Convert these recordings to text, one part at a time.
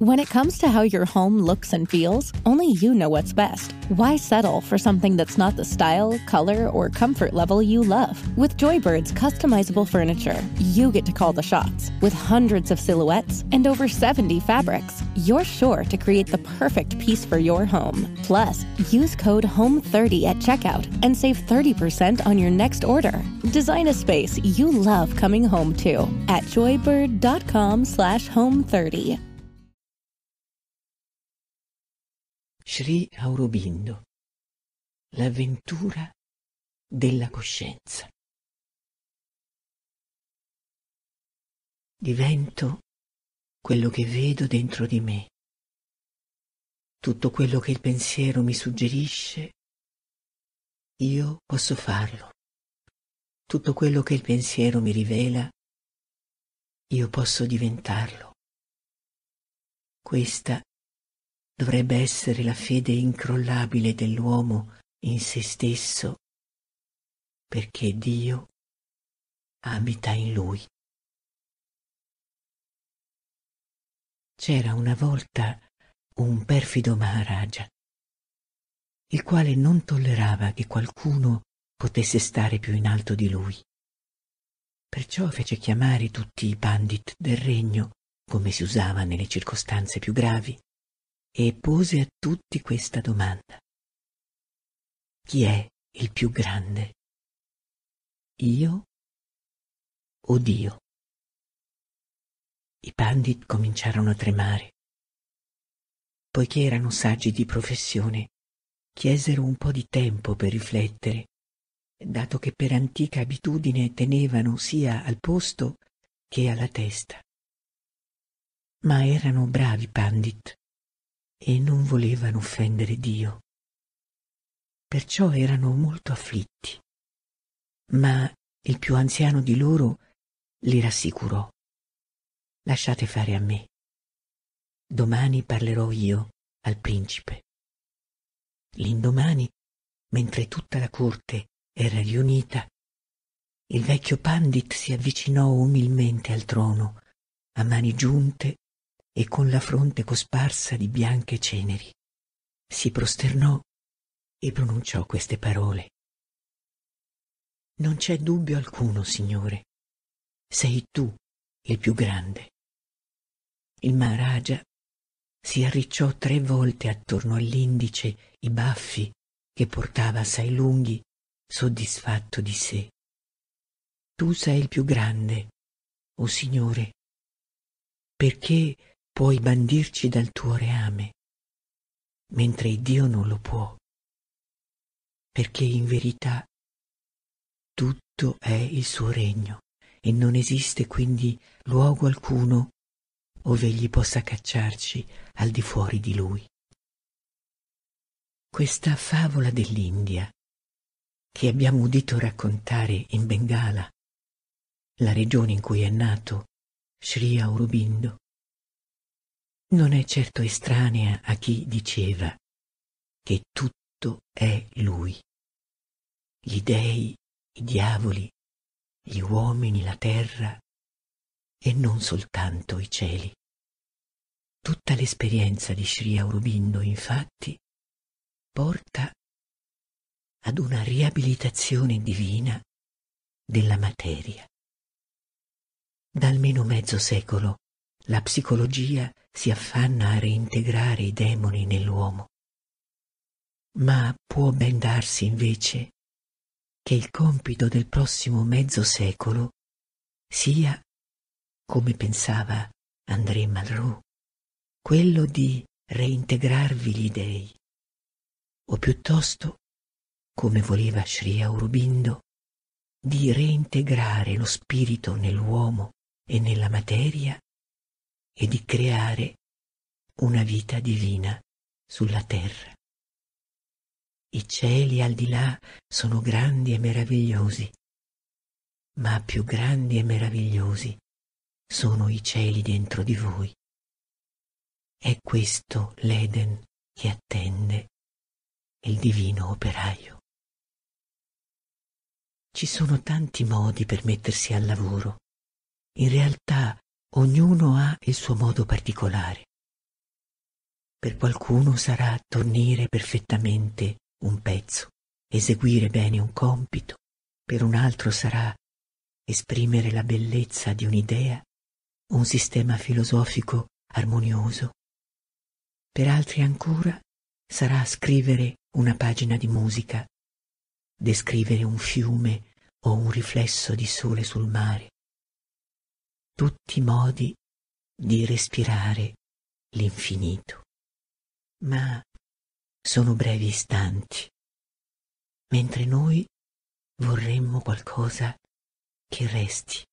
When it comes to how your home looks and feels, only you know what's best. Why settle for something that's not the style, color, or comfort level you love? With Joybird's customizable furniture, you get to call the shots. With hundreds of silhouettes and over 70 fabrics, you're sure to create the perfect piece for your home. Plus, use code HOME30 at checkout and save 30% on your next order. Design a space you love coming home to at joybird.com slash home30. Sri Aurobindo L'avventura della coscienza Divento quello che vedo dentro di me. Tutto quello che il pensiero mi suggerisce, io posso farlo. Tutto quello che il pensiero mi rivela, io posso diventarlo. Questa dovrebbe essere la fede incrollabile dell'uomo in se stesso, perché Dio abita in lui. C'era una volta un perfido Maharaja, il quale non tollerava che qualcuno potesse stare più in alto di lui. Perciò fece chiamare tutti i pandit del regno, come si usava nelle circostanze più gravi, e pose a tutti questa domanda. Chi è il più grande? Io o Dio? I pandit cominciarono a tremare. Poiché erano saggi di professione, chiesero un po' di tempo per riflettere, dato che per antica abitudine tenevano sia al posto che alla testa. Ma erano bravi pandit e non volevano offendere Dio. Perciò erano molto afflitti. Ma il più anziano di loro li rassicurò. Lasciate fare a me. Domani parlerò io al principe. L'indomani, mentre tutta la corte era riunita, il vecchio Pandit si avvicinò umilmente al trono, a mani giunte e con la fronte cosparsa di bianche ceneri. Si prosternò e pronunciò queste parole. Non c'è dubbio alcuno, Signore. Sei tu il più grande. Il Maharaja si arricciò tre volte attorno all'indice i baffi che portava assai lunghi, soddisfatto di sé. Tu sei il più grande, o oh Signore, perché puoi bandirci dal tuo reame, mentre Dio non lo può, perché in verità tutto è il suo regno e non esiste quindi luogo alcuno ove egli possa cacciarci al di fuori di lui. Questa favola dell'India, che abbiamo udito raccontare in Bengala, la regione in cui è nato Sri Aurobindo, non è certo estranea a chi diceva che tutto è lui. Gli dei, i diavoli, gli uomini, la terra e non soltanto i cieli. Tutta l'esperienza di Sri Aurobindo, infatti, porta ad una riabilitazione divina della materia. Da almeno mezzo secolo la psicologia si affanna a reintegrare i demoni nell'uomo. Ma può ben darsi invece che il compito del prossimo mezzo secolo sia, come pensava André Malraux, quello di reintegrarvi gli dei, o piuttosto, come voleva Sri Aurobindo, di reintegrare lo spirito nell'uomo e nella materia e di creare una vita divina sulla terra. I cieli al di là sono grandi e meravigliosi, ma più grandi e meravigliosi sono i cieli dentro di voi. È questo l'Eden che attende il divino operaio. Ci sono tanti modi per mettersi al lavoro. In realtà Ognuno ha il suo modo particolare. Per qualcuno sarà tornire perfettamente un pezzo, eseguire bene un compito, per un altro sarà esprimere la bellezza di un'idea, un sistema filosofico armonioso. Per altri ancora sarà scrivere una pagina di musica, descrivere un fiume o un riflesso di sole sul mare. Tutti modi di respirare l'infinito. Ma sono brevi istanti, mentre noi vorremmo qualcosa che resti.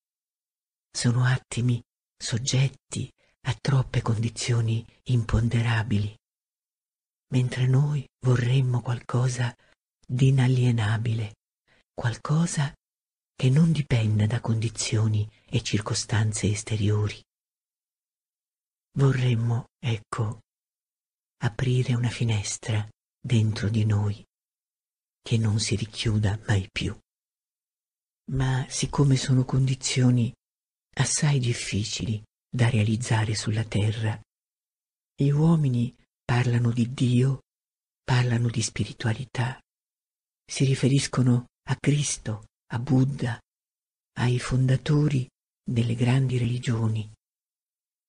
Sono attimi soggetti a troppe condizioni imponderabili, mentre noi vorremmo qualcosa di inalienabile, qualcosa che non dipenda da condizioni e circostanze esteriori. Vorremmo, ecco, aprire una finestra dentro di noi che non si richiuda mai più. Ma siccome sono condizioni assai difficili da realizzare sulla terra, gli uomini parlano di Dio, parlano di spiritualità, si riferiscono a Cristo, a Buddha, ai fondatori delle grandi religioni,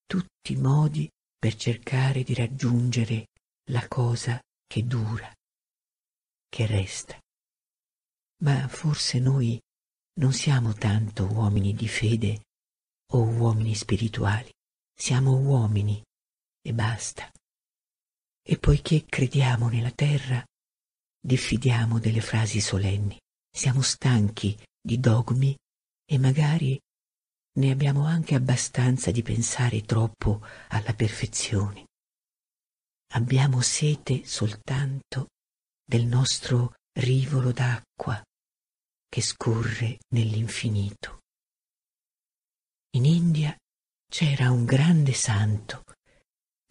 tutti modi per cercare di raggiungere la cosa che dura, che resta. Ma forse noi non siamo tanto uomini di fede o uomini spirituali, siamo uomini e basta. E poiché crediamo nella terra, diffidiamo delle frasi solenni, siamo stanchi di dogmi e magari ne abbiamo anche abbastanza di pensare troppo alla perfezione. Abbiamo sete soltanto del nostro rivolo d'acqua che scorre nell'infinito. In India c'era un grande santo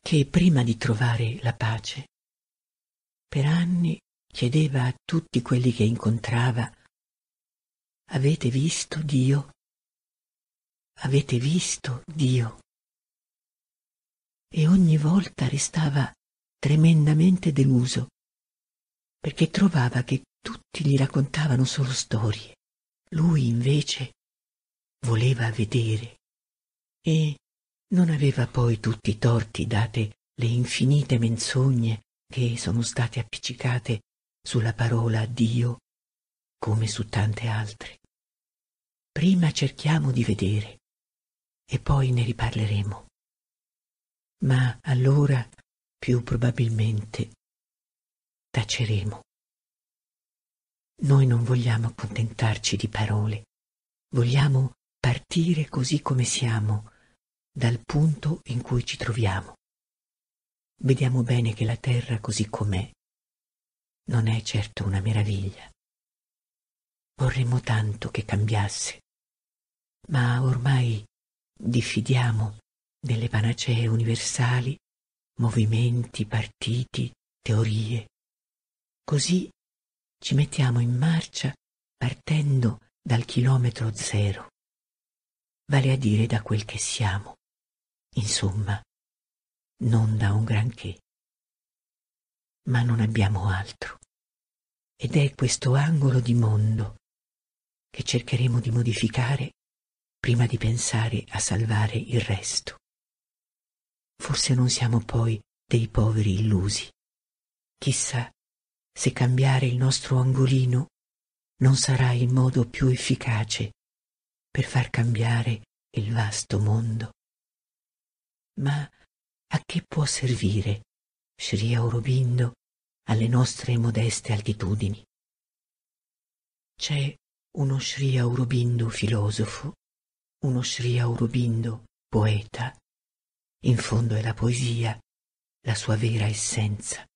che prima di trovare la pace per anni chiedeva a tutti quelli che incontrava Avete visto Dio? Avete visto Dio? E ogni volta restava tremendamente deluso, perché trovava che tutti gli raccontavano solo storie. Lui invece voleva vedere e non aveva poi tutti i torti date le infinite menzogne che sono state appiccicate sulla parola Dio come su tante altre. Prima cerchiamo di vedere e poi ne riparleremo. Ma allora più probabilmente taceremo. Noi non vogliamo accontentarci di parole, vogliamo partire così come siamo, dal punto in cui ci troviamo. Vediamo bene che la terra così com'è non è certo una meraviglia. Vorremmo tanto che cambiasse, ma ormai diffidiamo delle panacee universali, movimenti, partiti, teorie. Così ci mettiamo in marcia partendo dal chilometro zero, vale a dire da quel che siamo, insomma, non da un granché. Ma non abbiamo altro. Ed è questo angolo di mondo che cercheremo di modificare prima di pensare a salvare il resto. Forse non siamo poi dei poveri illusi. Chissà se cambiare il nostro angolino non sarà il modo più efficace per far cambiare il vasto mondo. Ma a che può servire Sri Aurobindo alle nostre modeste altitudini? C'è uno Sri Aurobindo filosofo, uno Sri Aurobindo poeta. In fondo è la poesia, la sua vera essenza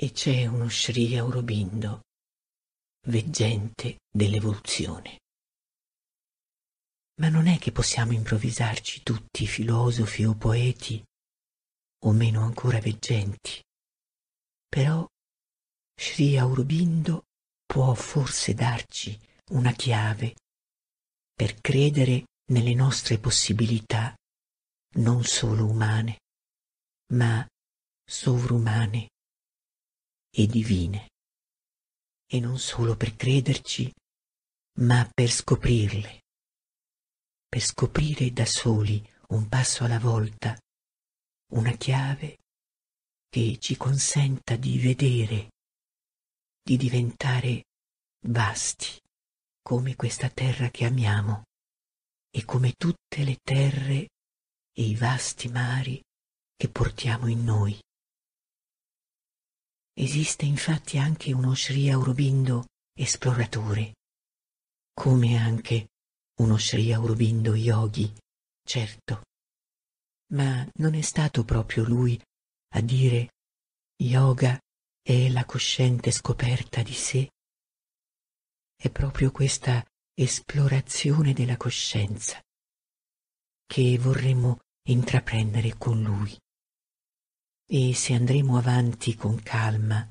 e c'è uno Sri Aurobindo, veggente dell'evoluzione. Ma non è che possiamo improvvisarci tutti filosofi o poeti, o meno ancora veggenti. Però Sri Aurobindo può forse darci una chiave per credere nelle nostre possibilità non solo umane, ma sovrumane e divine, e non solo per crederci, ma per scoprirle, per scoprire da soli, un passo alla volta, una chiave che ci consenta di vedere, di diventare vasti come questa terra che amiamo e come tutte le terre e i vasti mari che portiamo in noi. Esiste infatti anche uno Sri Aurobindo esploratore, come anche uno Sri Aurobindo yogi, certo, ma non è stato proprio lui a dire yoga è la cosciente scoperta di sé? È proprio questa esplorazione della coscienza che vorremmo intraprendere con lui. E se andremo avanti con calma,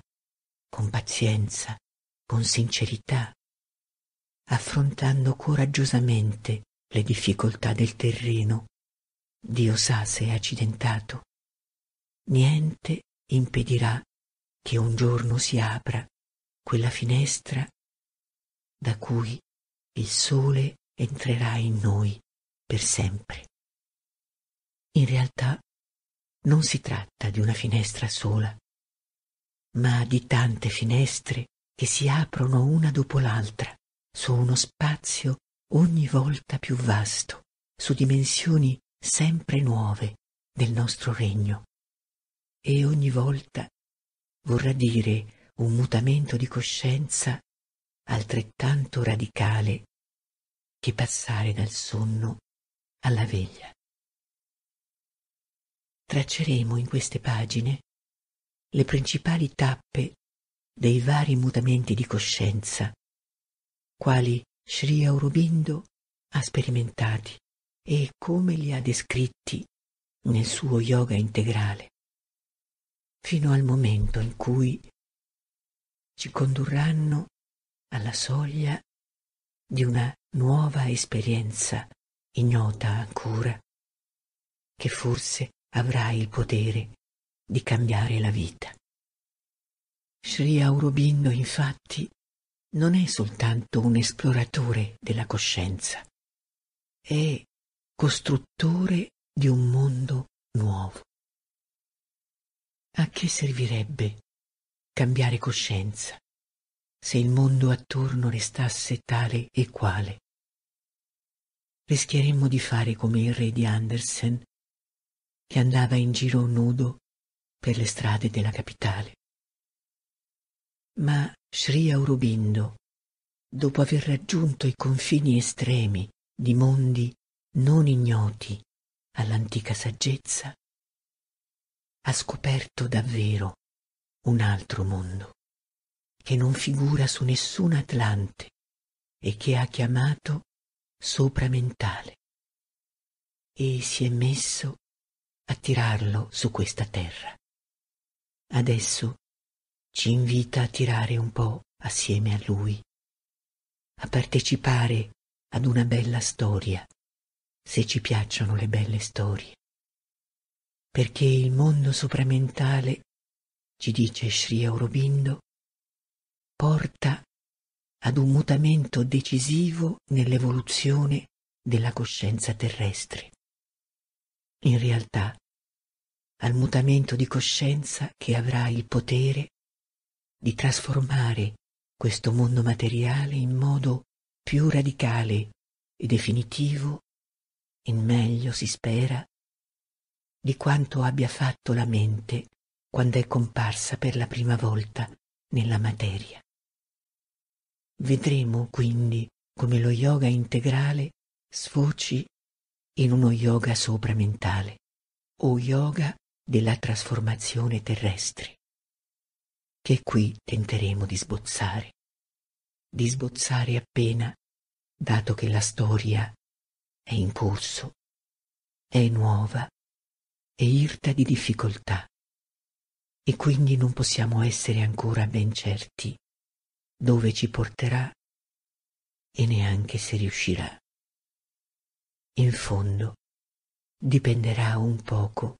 con pazienza, con sincerità, affrontando coraggiosamente le difficoltà del terreno, Dio sa se è accidentato, niente impedirà che un giorno si apra quella finestra da cui il sole entrerà in noi per sempre. In realtà non si tratta di una finestra sola, ma di tante finestre che si aprono una dopo l'altra su uno spazio ogni volta più vasto, su dimensioni sempre nuove del nostro regno. E ogni volta vorrà dire un mutamento di coscienza altrettanto radicale che passare dal sonno alla veglia. Tracceremo in queste pagine le principali tappe dei vari mutamenti di coscienza, quali Sri Aurobindo ha sperimentati e come li ha descritti nel suo yoga integrale, fino al momento in cui ci condurranno alla soglia di una nuova esperienza ignota ancora, che forse avrà il potere di cambiare la vita. Sri Aurobindo, infatti, non è soltanto un esploratore della coscienza, è costruttore di un mondo nuovo. A che servirebbe cambiare coscienza se il mondo attorno restasse tale e quale? Rischieremmo di fare come il re di Andersen, che andava in giro nudo per le strade della capitale. Ma Sri Aurobindo, dopo aver raggiunto i confini estremi di mondi non ignoti all'antica saggezza, ha scoperto davvero un altro mondo che non figura su nessun Atlante e che ha chiamato sopramentale e si è messo a tirarlo su questa terra. Adesso ci invita a tirare un po' assieme a lui, a partecipare ad una bella storia, se ci piacciono le belle storie. Perché il mondo sopramentale, ci dice Sri Aurobindo, porta ad un mutamento decisivo nell'evoluzione della coscienza terrestre. In realtà, al mutamento di coscienza che avrà il potere di trasformare questo mondo materiale in modo più radicale e definitivo, in meglio si spera, di quanto abbia fatto la mente quando è comparsa per la prima volta nella materia. Vedremo quindi come lo yoga integrale sfoci in uno yoga sopramentale o yoga della trasformazione terrestre, che qui tenteremo di sbozzare, di sbozzare appena, dato che la storia è in corso, è nuova e irta di difficoltà, e quindi non possiamo essere ancora ben certi dove ci porterà e neanche se riuscirà. In fondo dipenderà un poco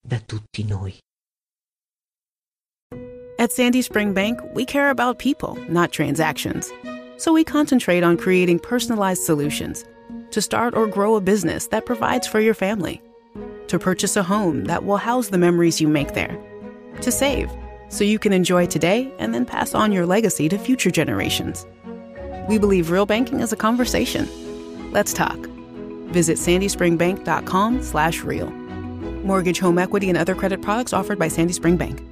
da tutti noi. At Sandy Spring Bank, we care about people, not transactions. So we concentrate on creating personalized solutions to start or grow a business that provides for your family, to purchase a home that will house the memories you make there, to save so you can enjoy today and then pass on your legacy to future generations. We believe real banking is a conversation. Let's talk. Visit sandyspringbank.com slash real. Mortgage, home equity, and other credit products offered by Sandy Spring Bank.